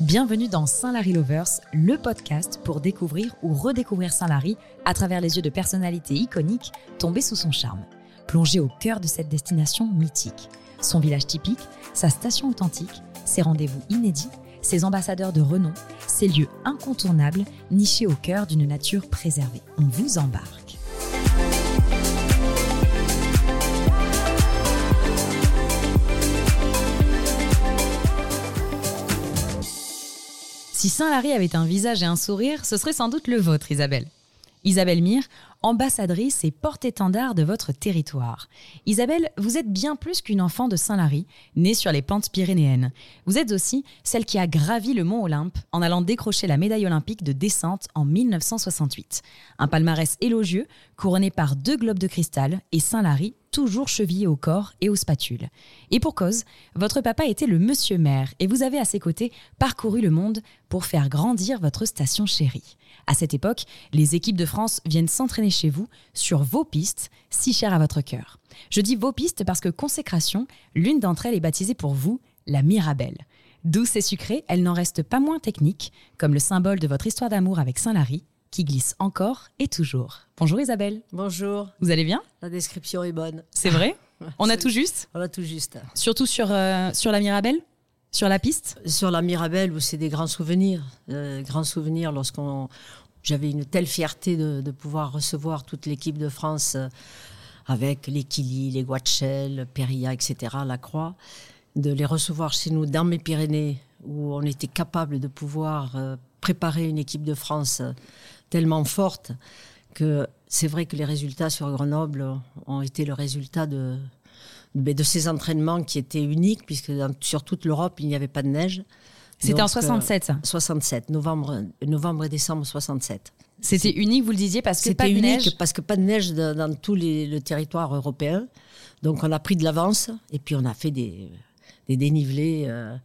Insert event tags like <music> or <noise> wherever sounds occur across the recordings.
Bienvenue dans Saint-Larry Lovers, le podcast pour découvrir ou redécouvrir Saint-Larry à travers les yeux de personnalités iconiques tombées sous son charme. Plongez au cœur de cette destination mythique. Son village typique, sa station authentique, ses rendez-vous inédits, ses ambassadeurs de renom, ses lieux incontournables nichés au cœur d'une nature préservée. On vous embarque. Si Saint-Lary avait un visage et un sourire, ce serait sans doute le vôtre, Isabelle. Isabelle Mire, ambassadrice et porte-étendard de votre territoire. Isabelle, vous êtes bien plus qu'une enfant de Saint-Lary, née sur les pentes pyrénéennes. Vous êtes aussi celle qui a gravi le mont Olympe en allant décrocher la médaille olympique de descente en 1968. Un palmarès élogieux, couronné par deux globes de cristal et Saint-Lary toujours chevillé au corps et aux spatules. Et pour cause, votre papa était le monsieur maire et vous avez à ses côtés parcouru le monde pour faire grandir votre station chérie. À cette époque, les équipes de France viennent s'entraîner chez vous sur vos pistes, si chères à votre cœur. Je dis vos pistes parce que consécration, l'une d'entre elles est baptisée pour vous la Mirabelle. Douce et sucrée, elle n'en reste pas moins technique, comme le symbole de votre histoire d'amour avec Saint-Lary, qui glisse encore et toujours. Bonjour Isabelle. Bonjour. Vous allez bien? La description est bonne. C'est vrai? <laughs> On a tout juste? On a tout juste. Surtout sur, euh, sur la Mirabelle? Sur la piste? Sur la Mirabelle, où c'est des grands souvenirs. Euh, grands souvenirs lorsqu'on. J'avais une telle fierté de, pouvoir recevoir toute l'équipe de France euh, avec les Kili, les Guachel, Perilla, etc., la Croix, de les recevoir chez nous dans mes Pyrénées, où on était capable de pouvoir préparer une équipe de France tellement forte que c'est vrai que les résultats sur Grenoble ont été le résultat de, de, ces entraînements qui étaient uniques, puisque sur toute l'Europe, il n'y avait pas de neige. C'était en 67, ça 67, novembre, novembre et décembre 67. C'était unique, vous le disiez, parce que pas de unique neige parce que pas de neige dans, tout les, le territoire européen. Donc on a pris de l'avance et puis on a fait des, des dénivelés euh,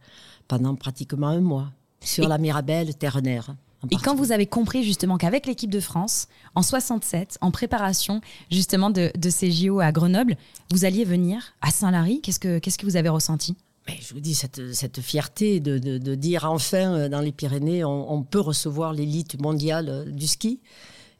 pendant pratiquement un mois sur la Mirabelle, Terre-Nerre. Et quand vous avez compris justement qu'avec l'équipe de France, en 67, en préparation justement de, ces JO à Grenoble, vous alliez venir à Saint-Lary, qu'est-ce que, qu'est-ce que vous avez ressenti? Mais je vous dis, cette, cette fierté de, de, dire enfin euh, dans les Pyrénées, on, peut recevoir l'élite mondiale euh, du ski.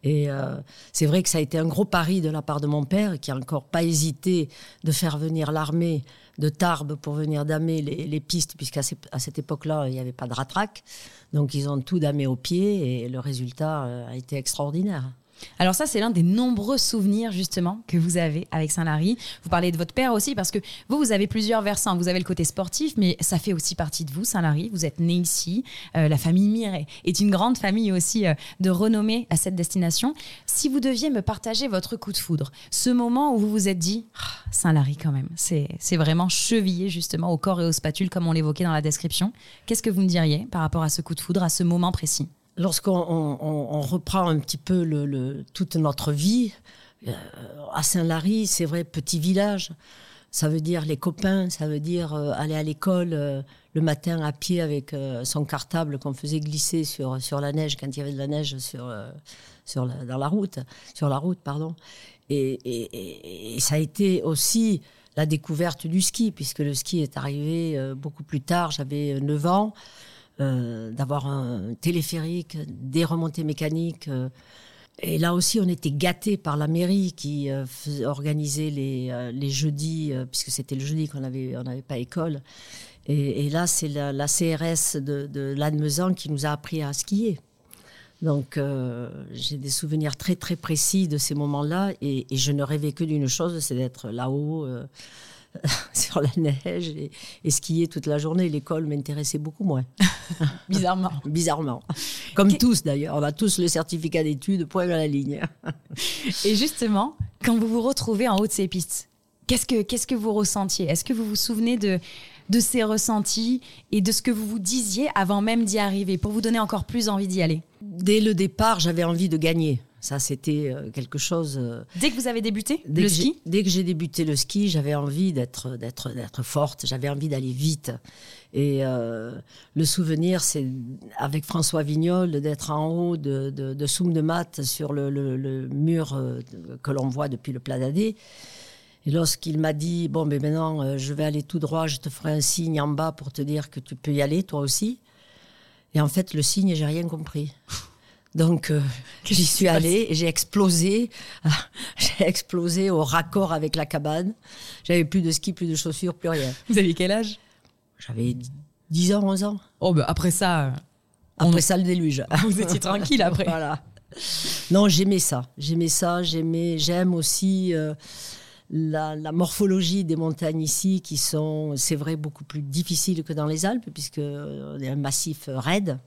Et euh, c'est vrai que ça a été un gros pari de la part de mon père, qui a encore pas hésité de faire venir l'armée de Tarbes pour venir damer les, pistes, puisqu'à à cette époque-là, il n'y avait pas de ratraque. Donc ils ont tout damé au pied et le résultat euh, a été extraordinaire. Alors ça, c'est l'un des nombreux souvenirs justement que vous avez avec Saint-Lary. Vous parlez de votre père aussi parce que vous, vous avez plusieurs versants. Vous avez le côté sportif, mais ça fait aussi partie de vous, Saint-Lary. Vous êtes né ici. Euh, la famille Mire est une grande famille aussi euh, de renommée à cette destination. Si vous deviez me partager votre coup de foudre, ce moment où vous vous êtes dit ah, Saint-Lary quand même, c'est vraiment chevillé justement au corps et aux spatules comme on l'évoquait dans la description. Qu'est-ce que vous me diriez par rapport à ce coup de foudre, à ce moment précis? Lorsqu'on reprend un petit peu le, toute notre vie, euh, à Saint-Lary, c'est vrai, petit village, ça veut dire les copains, ça veut dire euh, aller à l'école euh, le matin à pied avec son cartable qu'on faisait glisser sur, sur la neige quand il y avait de la neige sur, sur dans la route, sur la route, pardon. Et, et, ça a été aussi la découverte du ski, puisque le ski est arrivé beaucoup plus tard, j'avais 9 ans. Euh, d'avoir un téléphérique, des remontées mécaniques. Euh. et là aussi, on était gâtés par la mairie qui euh, organisait les, les jeudis, puisque c'était le jeudi qu'on n'avait on pas école. Et, là, c'est la, CRS de, de qui nous a appris à skier. Donc, j'ai des souvenirs très, très précis de ces moments-là. Et, et je ne rêvais que d'une chose, c'est d'être là-haut <laughs> sur la neige et, skier toute la journée. L'école m'intéressait beaucoup moins. <laughs> Bizarrement. Bizarrement. Comme tous d'ailleurs. On a tous le certificat d'études, point à la ligne. <laughs> et justement, quand vous vous retrouvez en haut de ces pistes, qu'est-ce que, qu'est-ce que vous ressentiez? Est-ce que vous vous souvenez de, de ces ressentis et de ce que vous vous disiez avant même d'y arriver pour vous donner encore plus envie d'y aller? Dès le départ, j'avais envie de gagner. Ça, c'était euh, quelque chose. Euh, dès que vous avez débuté le ski? Dès que j'ai débuté le ski, j'avais envie d'être, d'être, d'être forte, j'avais envie d'aller vite. Et euh, le souvenir, c'est avec François Vignol d'être en haut de, de, de Soum de Mat sur le, le, mur que l'on voit depuis le Plat d'Adé. Et lorsqu'il m'a dit Bon, mais maintenant, je vais aller tout droit, je te ferai un signe en bas pour te dire que tu peux y aller, toi aussi. Et en fait, le signe, j'ai rien compris. Donc, euh, j'y suis allée et j'ai explosé. <laughs> j'ai explosé au raccord avec la cabane. J'avais plus de ski, plus de chaussures, plus rien. Vous aviez quel âge? J'avais 10 ans, 11 ans. Oh, bah après ça. Après ça, le déluge. <laughs> Vous étiez tranquille après. voilà. Non, j'aimais ça. J'aimais ça. J'aimais, j'aime aussi euh, la, la, morphologie des montagnes ici, qui sont, c'est vrai, beaucoup plus difficiles que dans les Alpes, puisque on est un massif raide.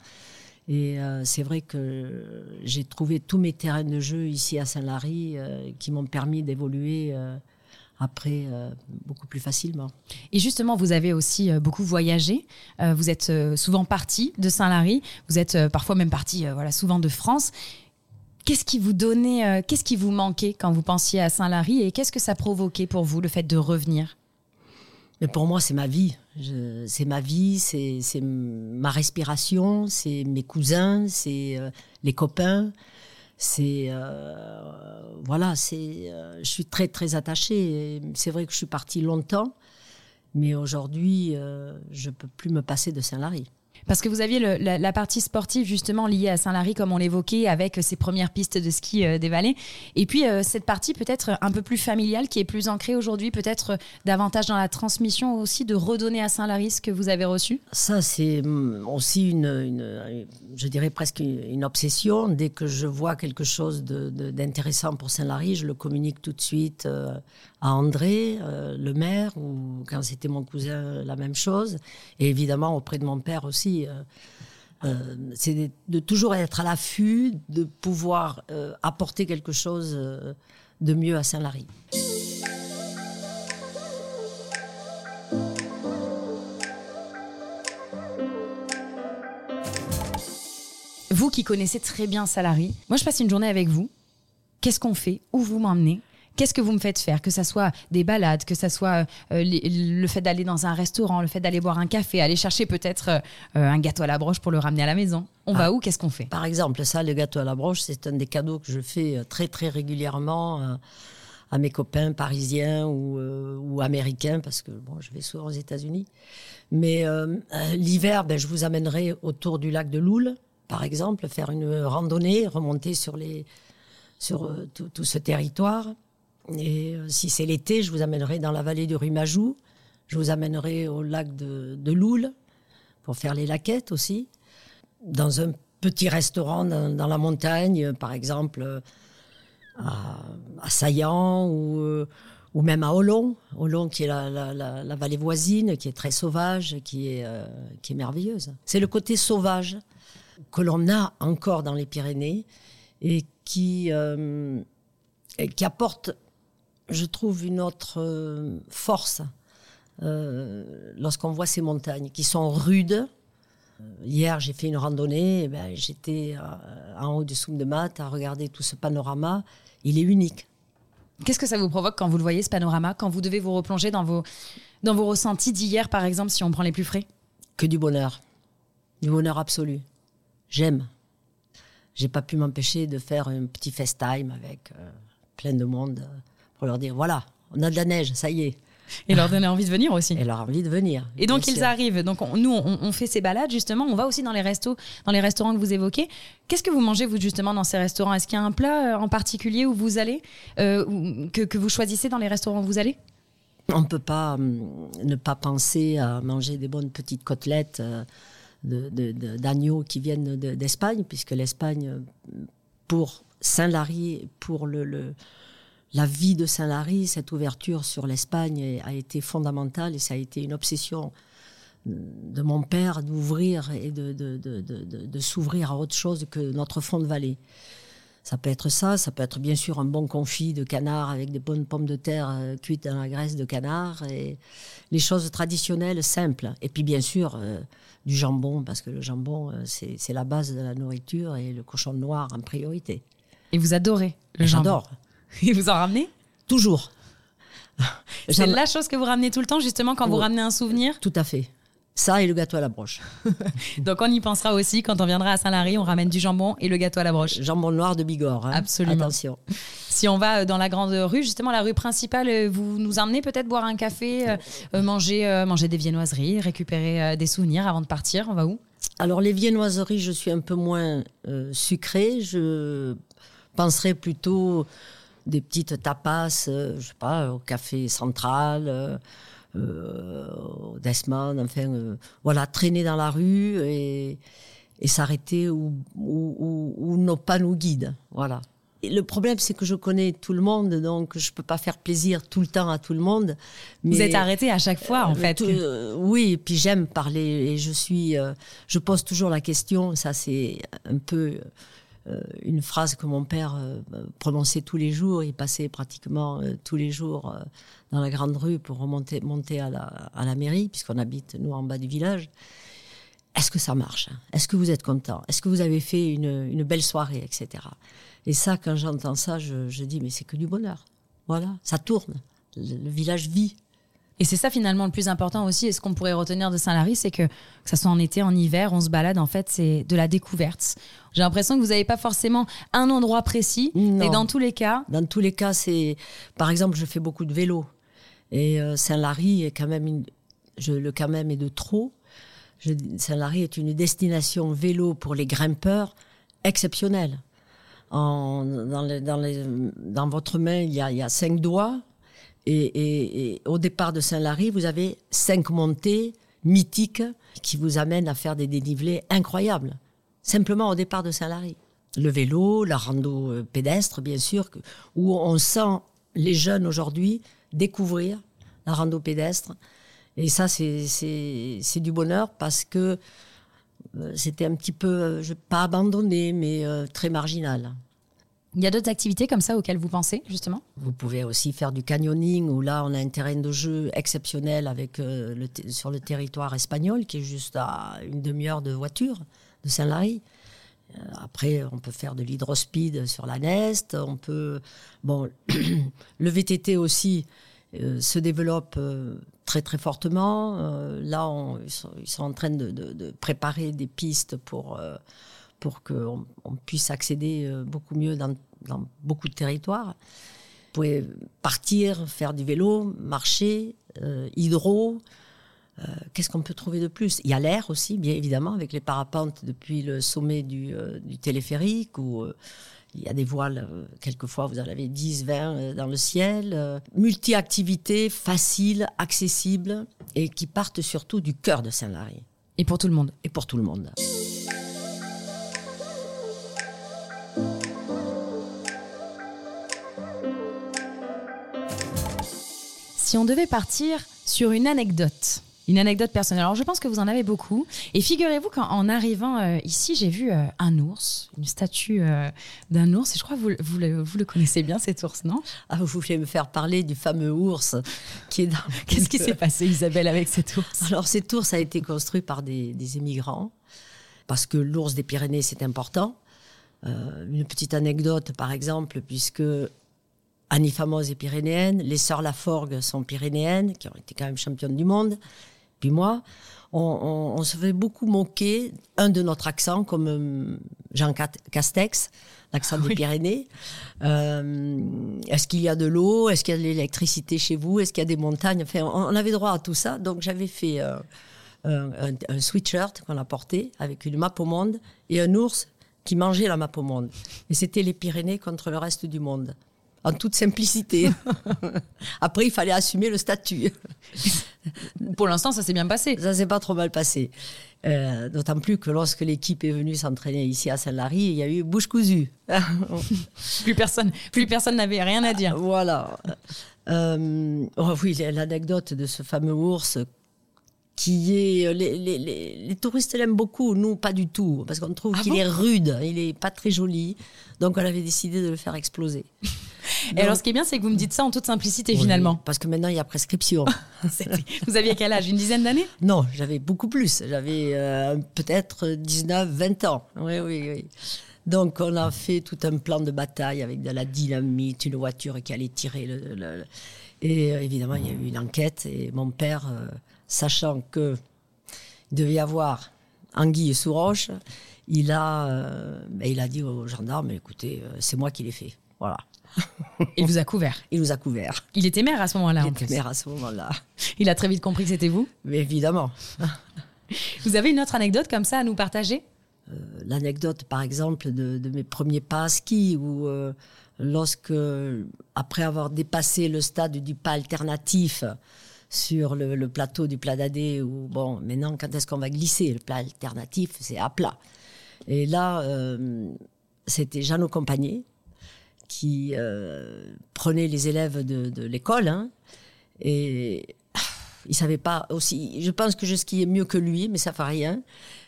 Et euh, c'est vrai que j'ai trouvé tous mes terrains de jeu ici à Saint-Lary euh, qui m'ont permis d'évoluer euh, après beaucoup plus facilement. Et justement, vous avez aussi beaucoup voyagé. Vous êtes souvent parti de Saint-Lary. Vous êtes parfois même parti, voilà, souvent de France. Qu'est-ce qui vous donnait, qu'est-ce qui vous manquait quand vous pensiez à Saint-Lary et qu'est-ce que ça provoquait pour vous le fait de revenir? Mais pour moi, c'est ma vie. C'est ma vie, c'est ma respiration, c'est mes cousins, c'est les copains. C'est voilà, c'est je suis très très attachée. C'est vrai que je suis partie longtemps, mais aujourd'hui, je peux plus me passer de Saint-Lary. Parce que vous aviez la, partie sportive justement liée à Saint-Lary, comme on l'évoquait, avec ses premières pistes de ski euh, des vallées. Et puis euh, cette partie peut-être un peu plus familiale, qui est plus ancrée aujourd'hui, peut-être euh, davantage dans la transmission aussi, de redonner à Saint-Lary ce que vous avez reçu? Ça, c'est mm, aussi une, je dirais presque une obsession. Dès que je vois quelque chose d'intéressant pour Saint-Lary, je le communique tout de suite euh, à André, euh, le maire, ou quand c'était mon cousin, la même chose. Et évidemment auprès de mon père aussi. Euh, euh, c'est de, toujours être à l'affût, de pouvoir euh, apporter quelque chose de mieux à Saint-Lary. Vous qui connaissez très bien Saint-Lary, moi je passe une journée avec vous. Qu'est-ce qu'on fait? Où vous m'emmenez? Qu'est-ce que vous me faites faire? Que ça soit des balades, que ça soit euh, le fait d'aller dans un restaurant, le fait d'aller boire un café, aller chercher peut-être euh, un gâteau à la broche pour le ramener à la maison. On ah, va où? Qu'est-ce qu'on fait? Par exemple, ça, le gâteau à la broche, c'est un des cadeaux que je fais très très régulièrement euh, à mes copains parisiens ou, euh, ou, américains, parce que bon, je vais souvent aux États-Unis. Mais euh, l'hiver, ben, je vous amènerai autour du lac de Loul, par exemple, faire une randonnée, remonter sur, les, sur tout, tout ce territoire. Et euh, si c'est l'été, je vous amènerai dans la vallée du Rumajou. Je vous amènerai au lac de, de Loul pour faire les laquettes aussi. Dans un petit restaurant dans, la montagne, par exemple à, à Saillant ou, euh, ou même à Olon. Olon qui est la, vallée voisine, qui est très sauvage, qui est, euh, qui est merveilleuse. C'est le côté sauvage que l'on a encore dans les Pyrénées et qui, euh, et qui apporte je trouve une autre euh, force euh, lorsqu'on voit ces montagnes qui sont rudes. Hier, j'ai fait une randonnée, eh ben, j'étais euh, en haut du Soum de Mat à regarder tout ce panorama. Il est unique. Qu'est-ce que ça vous provoque quand vous le voyez, ce panorama, quand vous devez vous replonger dans vos, dans vos ressentis d'hier, par exemple, si on prend les plus frais? Que du bonheur. Du bonheur absolu. J'aime. J'ai pas pu m'empêcher de faire un petit FaceTime avec euh, plein de monde pour leur dire voilà, on a de la neige, ça y est. Et leur donner envie de venir aussi. Et leur envie de venir. Et donc ils sûr. arrivent. Donc on, nous, on, on, fait ces balades justement. On va aussi dans les restos, dans les restaurants que vous évoquez. Qu'est-ce que vous mangez vous justement dans ces restaurants? Est-ce qu'il y a un plat euh, en particulier où vous allez, euh, que, que vous choisissez dans les restaurants où vous allez? On ne peut pas hum, ne pas penser à manger des bonnes petites côtelettes euh, d'agneau qui viennent d'Espagne, puisque l'Espagne, pour Saint-Lary, pour le, le la vie de Saint-Lary, cette ouverture sur l'Espagne a été fondamentale et ça a été une obsession de mon père d'ouvrir et de, de, de, de s'ouvrir à autre chose que notre fond de vallée. Ça peut être ça, ça peut être bien sûr un bon confit de canard avec des bonnes pommes de terre euh, cuites dans la graisse de canard et les choses traditionnelles simples. Et puis bien sûr euh, du jambon parce que le jambon euh, c'est la base de la nourriture et le cochon noir en priorité. Et vous adorez le jambon? J'adore. <laughs> Et vous en ramenez Toujours. <laughs> C'est la chose que vous ramenez tout le temps, justement, quand oui. vous ramenez un souvenir? Tout à fait. Ça et le gâteau à la broche. <laughs> Donc on y pensera aussi quand on viendra à Saint-Lary, on ramène du jambon et le gâteau à la broche. Jambon noir de Bigorre. Hein. Absolument. Attention. Si on va dans la grande rue, justement la rue principale, vous nous emmenez peut-être boire un café, euh, manger, euh, manger des viennoiseries, récupérer euh, des souvenirs avant de partir? On va où? Alors les viennoiseries, je suis un peu moins euh, sucrée. Je penserais plutôt des petites tapas, euh, je sais pas, au café central, euh, euh, au Desmond, enfin, voilà, traîner dans la rue et, et s'arrêter où, où, où, où nos pas nous guident. Voilà. Et le problème, c'est que je connais tout le monde, donc je peux pas faire plaisir tout le temps à tout le monde. Vous êtes arrêté à chaque fois, en fait. tout- euh, oui, et puis j'aime parler et je suis, euh, je pose toujours la question. Ça, c'est un peu une phrase que mon père euh, prononçait tous les jours. Il passait pratiquement euh, tous les jours euh, dans la grande rue pour remonter, monter à la, mairie, puisqu'on habite nous en bas du village. Est-ce que ça marche? Est-ce que vous êtes content? Est-ce que vous avez fait une, belle soirée, etc. Et ça, quand j'entends ça, je, dis mais c'est que du bonheur. Voilà, ça tourne. Le village vit. Et c'est ça finalement le plus important aussi, et ce qu'on pourrait retenir de Saint-Lary, c'est que, que ça soit en été, en hiver, on se balade, en fait, c'est de la découverte. J'ai l'impression que vous n'avez pas forcément un endroit précis, Non. et dans tous les cas, Dans tous les cas, c'est. Par exemple, je fais beaucoup de vélo. Et euh, Saint-Lary est quand même. Une... Je, le quand même est de trop. Je- Saint-Lary est une destination vélo pour les grimpeurs exceptionnelle. En, dans, les- dans, les- dans votre main, il y a, il y a cinq doigts. Et, au départ de Saint-Lary, vous avez cinq montées mythiques qui vous amènent à faire des dénivelés incroyables. Simplement au départ de Saint-Lary. Le vélo, la rando euh, pédestre, bien sûr, où on sent les jeunes aujourd'hui découvrir la rando pédestre. Et ça, c'est- du bonheur parce que euh, c'était un petit peu, euh, pas abandonné, mais très marginal. Il y a d'autres activités comme ça auxquelles vous pensez, justement? Vous pouvez aussi faire du canyoning, où là, on a un terrain de jeu exceptionnel avec, euh, sur le territoire espagnol, qui est juste à une demi-heure de voiture de Saint-Lary. Euh, Après, on peut faire de l'hydrospeed sur la Nest. On peut, bon, <clears throat> le VTT aussi euh, se développe très très fortement. Là, ils, sont, en train de, préparer des pistes pour pour qu'on on puisse accéder beaucoup mieux dans, dans beaucoup de territoires. Vous pouvez partir, faire du vélo, marcher, euh, hydro. Euh, Qu'est-ce qu'on peut trouver de plus? Il y a l'air aussi, bien évidemment, avec les parapentes depuis le sommet du, euh, du téléphérique, où il y a des voiles, quelquefois vous en avez 10, 20 euh, dans le ciel. Multi-activités, faciles, accessibles, et qui partent surtout du cœur de Saint-Lary, Et pour tout le monde. et pour tout le monde. Si on devait partir sur une anecdote, une anecdote personnelle, alors je pense que vous en avez beaucoup. Et figurez-vous qu'en arrivant euh, ici, j'ai vu euh, un ours, une statue euh, d'un ours. Et je crois que vous, le- vous, le, vous le connaissez bien, cet ours, non? Ah, vous voulez me faire parler du fameux ours qui est dans. <laughs> Qu'est-ce qui s'est passé, Isabelle, avec cet ours? Alors cet ours a été construit par des, des émigrants parce que l'ours des Pyrénées c'est important. Une petite anecdote par exemple puisque Annie Fameuse est pyrénéenne, les sœurs Laforgue sont pyrénéennes qui ont été quand même championnes du monde. Puis moi, on, on- on se fait beaucoup moquer un de notre accent comme euh, Jean Castex, l'accent des. Pyrénées. Euh, Est-ce qu'il y a de l'eau? Est-ce qu'il y a de l'électricité chez vous? Est-ce qu'il y a des montagnes? Enfin, on, on avait droit à tout ça. Donc j'avais fait euh, un, un- un sweatshirt qu'on a porté avec une map au monde et un ours qui mangeait la map au monde. Et c'était les Pyrénées contre le reste du monde. En toute simplicité. <laughs> Après, il fallait assumer le statut. Pour l'instant, ça s'est bien passé. Ça s'est pas trop mal passé. Euh, D'autant plus que lorsque l'équipe est venue s'entraîner ici à Saint-Lary, il y a eu bouche cousue. <laughs> Plus personne, plus personne n'avait rien à dire. voilà. Euh, oh oui, l'anecdote de ce fameux ours qui est... Les, les- les- les touristes l'aiment beaucoup, nous pas du tout, parce qu'on trouve Ah qu'il bon est rude, il est pas très joli. Donc on avait décidé de le faire exploser. <laughs> Et alors, ce qui est bien, c'est que vous me dites ça en toute simplicité, Oui, finalement. Parce que maintenant il y a prescription. <laughs> Vous aviez quel âge? Une dizaine d'années? Non, j'avais beaucoup plus. J'avais euh, peut-être 19, 20 ans. Oui, oui, oui. Donc, on a fait tout un plan de bataille avec de la dynamite, une voiture qui allait tirer le. le- le- Et euh, évidemment, il y a eu une enquête. Et mon père, euh, sachant que il devait y avoir anguille sous roche, il a, euh, ben, il a dit aux gendarmes écoutez, euh, c'est moi qui l'ai fait. Voilà. Il vous a couvert. Il nous a couverts. Il était maire à ce moment-là. Il en était plus. maire à ce moment-là. Il a très vite compris que c'était vous. Mais évidemment. Vous avez une autre anecdote comme ça à nous partager? Euh, L'anecdote, par exemple, de, mes premiers pas à ski, où euh, lorsque, après avoir dépassé le stade du pas alternatif sur le, plateau du plat d'Adé, où, bon, maintenant, quand est-ce qu'on va glisser? Le plat alternatif, c'est à plat. Et là, euh, c'était Jeannot Compagnie qui prenait les élèves de, l'école, hein, et il savait pas aussi. Je pense que je skiais mieux que lui, mais ça fait rien.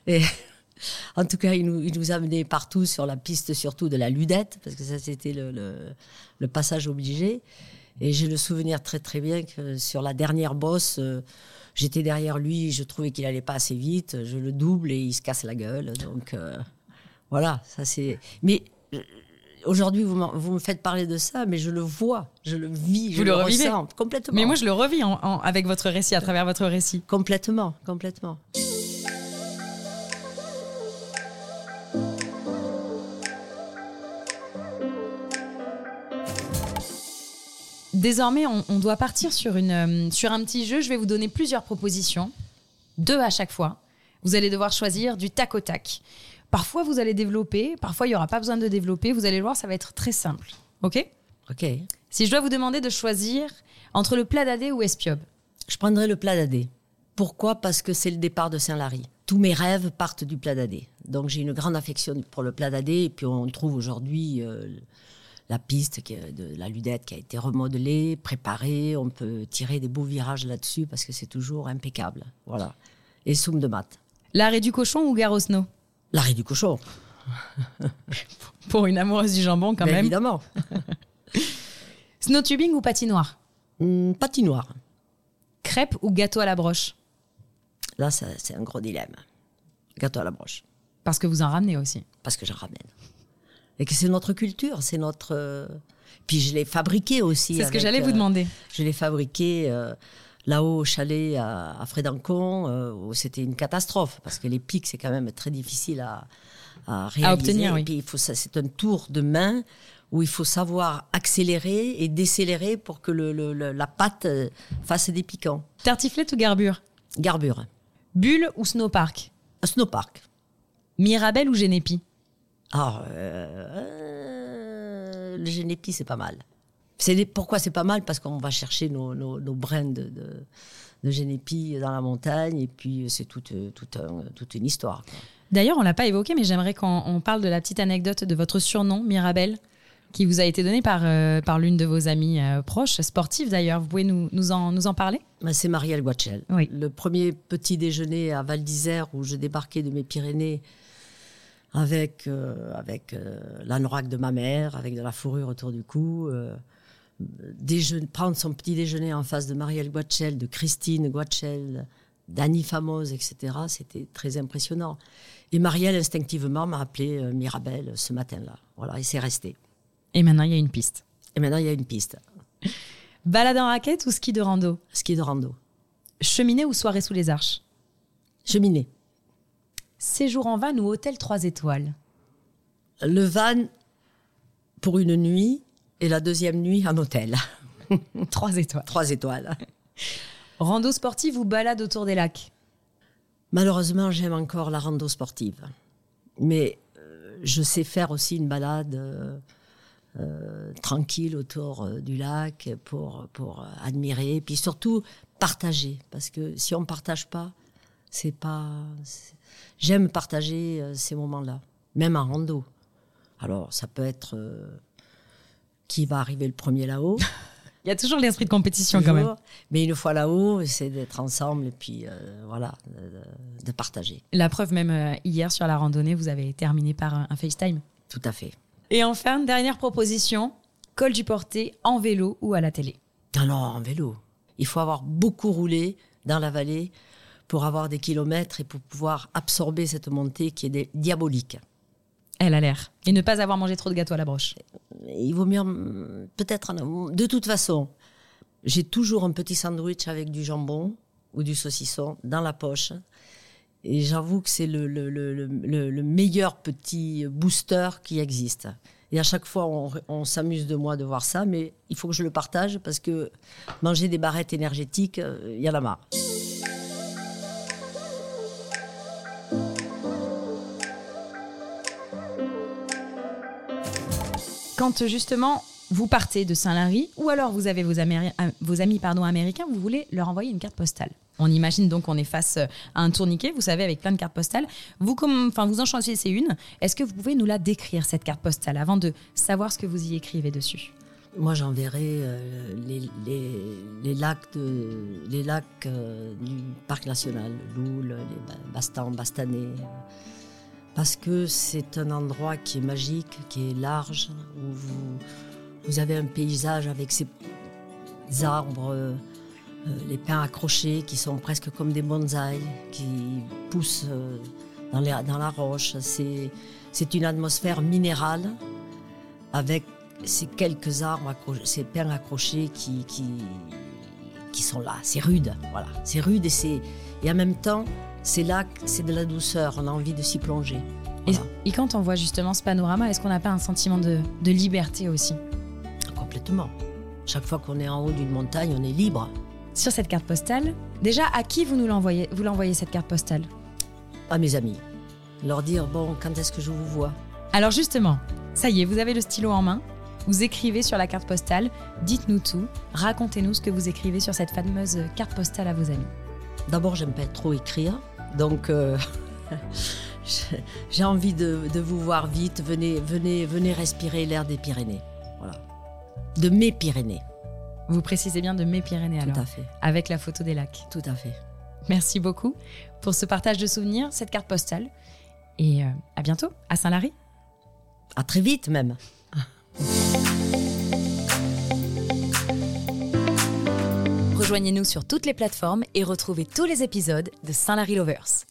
Et <laughs> en tout cas, il nous, il nous amenait partout sur la piste, surtout de la Ludette, parce que ça c'était le, passage obligé. Et j'ai le souvenir très très bien que sur la dernière bosse, euh, j'étais derrière lui, je trouvais qu'il allait pas assez vite, je le double et il se casse la gueule. Donc euh, voilà, ça c'est. Mais euh, Aujourd'hui, vous, vous, me faites parler de ça, mais je le vois, je le vis, je le, ressens complètement. Mais moi, je le revis avec votre récit, à travers votre récit. Complètement, complètement. Désormais, on, doit partir sur, une, euh, sur un petit jeu. Je vais vous donner plusieurs propositions, deux à chaque fois. Vous allez devoir choisir du tac au tac. Parfois, vous allez développer, parfois, il n'y aura pas besoin de développer. Vous allez voir, ça va être très simple. OK? OK. Si je dois vous demander de choisir entre le plat d'Adé ou Espiob Je prendrai le plat d'Adé. Pourquoi? Parce que c'est le départ de Saint-Lary. Tous mes rêves partent du plat d'Adé. Donc j'ai une grande affection pour le plat d'Adé. Et puis on trouve aujourd'hui euh, la piste de la Ludette qui a été remodelée, préparée. On peut tirer des beaux virages là-dessus parce que c'est toujours impeccable. Voilà. Et soum de maths. L'arrêt du cochon ou gare au snow? L'arrêt du cochon. <laughs> Pour une amoureuse du jambon, quand même. Évidemment. <laughs> Snowtubing ou patinoire? Hmm, Patinoire. Crêpe ou gâteau à la broche? Là, c'est un gros dilemme. Gâteau à la broche. Parce que vous en ramenez aussi. Parce que j'en ramène. Et que c'est notre culture, c'est notre. Euh, puis je l'ai fabriqué aussi. C'est ce que j'allais vous euh, demander. Je l'ai fabriqué. Euh, là-haut au chalet à, Frédancon, euh, où c'était une catastrophe, parce que les pics, c'est quand même très difficile à, réaliser. obtenir, oui. Et puis, il faut, c'est un tour de main où il faut savoir accélérer et décélérer pour que le, la pâte fasse des piquants. Tartiflette ou garbure? Garbure. Bulle ou snowpark? Snowpark. Mirabelle ou Génépi? Ah, euh, le Génépi, c'est pas mal. C'est pourquoi c'est pas mal? Parce qu'on va chercher nos, nos, brins de, de, génépi dans la montagne et puis c'est toute, toute, toute une histoire. D'ailleurs, on l'a pas évoqué, mais j'aimerais qu'on parle de la petite anecdote de votre surnom, Mirabelle, qui vous a été donné par, euh, par l'une de vos amies euh, proches, sportive d'ailleurs. Vous pouvez nous, nous, en, nous en parler? Bah, C'est Marielle Guachel. Oui. Le premier petit déjeuner à Val d'Isère où je débarquais de mes Pyrénées avec, euh, avec l'anorak de ma mère, avec de la fourrure autour du cou prendre son petit déjeuner en face de Marielle Guachel, de Christine Guachel, d'Annie Famose, etc., c'était très impressionnant. Et Marielle, instinctivement, m'a appelé euh, Mirabelle ce matin-là. Voilà, et c'est resté. Et maintenant, il y a une piste. Et maintenant, il y a une piste. <laughs> Balade en raquette ou ski de rando? Ski de rando. Cheminée ou soirée sous les arches? Cheminée. Séjour en van ou hôtel 3 étoiles? Le van pour une nuit et la deuxième nuit en hôtel. <laughs> Trois étoiles. Trois étoiles. Rando sportive ou balade autour des lacs? Malheureusement, j'aime encore la rando sportive. Mais euh, je sais faire aussi une balade euh, euh, tranquille autour du lac pour, pour admirer. Et puis surtout, partager. Parce que si on ne partage pas, c'est pas. J'aime partager ces moments-là, même en rando. Alors, ça peut être qui va arriver le premier là-haut. <laughs> Il y a toujours l'esprit de compétition quand même. Mais une fois là-haut, c'est d'être ensemble et puis euh, voilà, de, partager. La preuve même euh, hier sur la randonnée, vous avez terminé par un, FaceTime. Tout à fait. Et enfin, dernière proposition, col du porté en vélo ou à la télé? Non, non, en vélo. Il faut avoir beaucoup roulé dans la vallée pour avoir des kilomètres et pour pouvoir absorber cette montée qui est diabolique. Elle a l'air. Et ne pas avoir mangé trop de gâteau à la broche. Il vaut mieux, peut-être, de toute façon, j'ai toujours un petit sandwich avec du jambon ou du saucisson dans la poche. Et j'avoue que c'est le, le, meilleur petit booster qui existe. Et à chaque fois, on, on s'amuse de moi de voir ça, mais il faut que je le partage parce que manger des barrettes énergétiques, euh, il y en a marre. Quand justement vous partez de Saint-Lary ou alors vous avez vos, euh, vos amis américains, vous voulez leur envoyer une carte postale. On imagine donc qu'on est face euh, à un tourniquet, vous savez, avec plein de cartes postales. Vous, enfin, vous en choisissez une. Est-ce que vous pouvez nous la décrire, cette carte postale, avant de savoir ce que vous y écrivez dessus? Moi, j'enverrai euh, les, lacs, du parc national, Loul, les Ba- Bastans, Bastanais. euh, parce que c'est un endroit qui est magique, qui est large, où vous, avez un paysage avec ces arbres, euh, les pins accrochés qui sont presque comme des bonsaïs, qui poussent euh, dans, la roche. C'est une atmosphère minérale avec ces quelques arbres, ces pins accrochés qui, sont là. C'est rude, voilà. C'est rude et, et en même temps, c'est là, que c'est de la douceur. On a envie de s'y plonger. et, quand on voit justement ce panorama, est-ce qu'on n'a pas un sentiment de, de liberté aussi? Complètement. Chaque fois qu'on est en haut d'une montagne, on est libre. Sur cette carte postale, déjà, à qui vous nous l'envoyez Vous l'envoyez cette carte postale? À mes amis. Leur dire, bon, quand est-ce que je vous vois? Alors justement, ça y est, vous avez le stylo en main, vous écrivez sur la carte postale, dites-nous tout, racontez-nous ce que vous écrivez sur cette fameuse carte postale à vos amis. D'abord, j'aime pas trop écrire, donc euh, <laughs> j'ai envie de, de vous voir vite. Venez, venez, venez respirer l'air des Pyrénées. Voilà. De mes Pyrénées. Vous précisez bien de mes Pyrénées alors, Tout à fait. avec la photo des lacs. Tout à fait. Merci beaucoup pour ce partage de souvenirs, cette carte postale. Et euh, à bientôt, à Saint-Lary. À très vite même. <laughs> Rejoignez-nous sur toutes les plateformes et retrouvez tous les épisodes de Saint-Lary Lovers.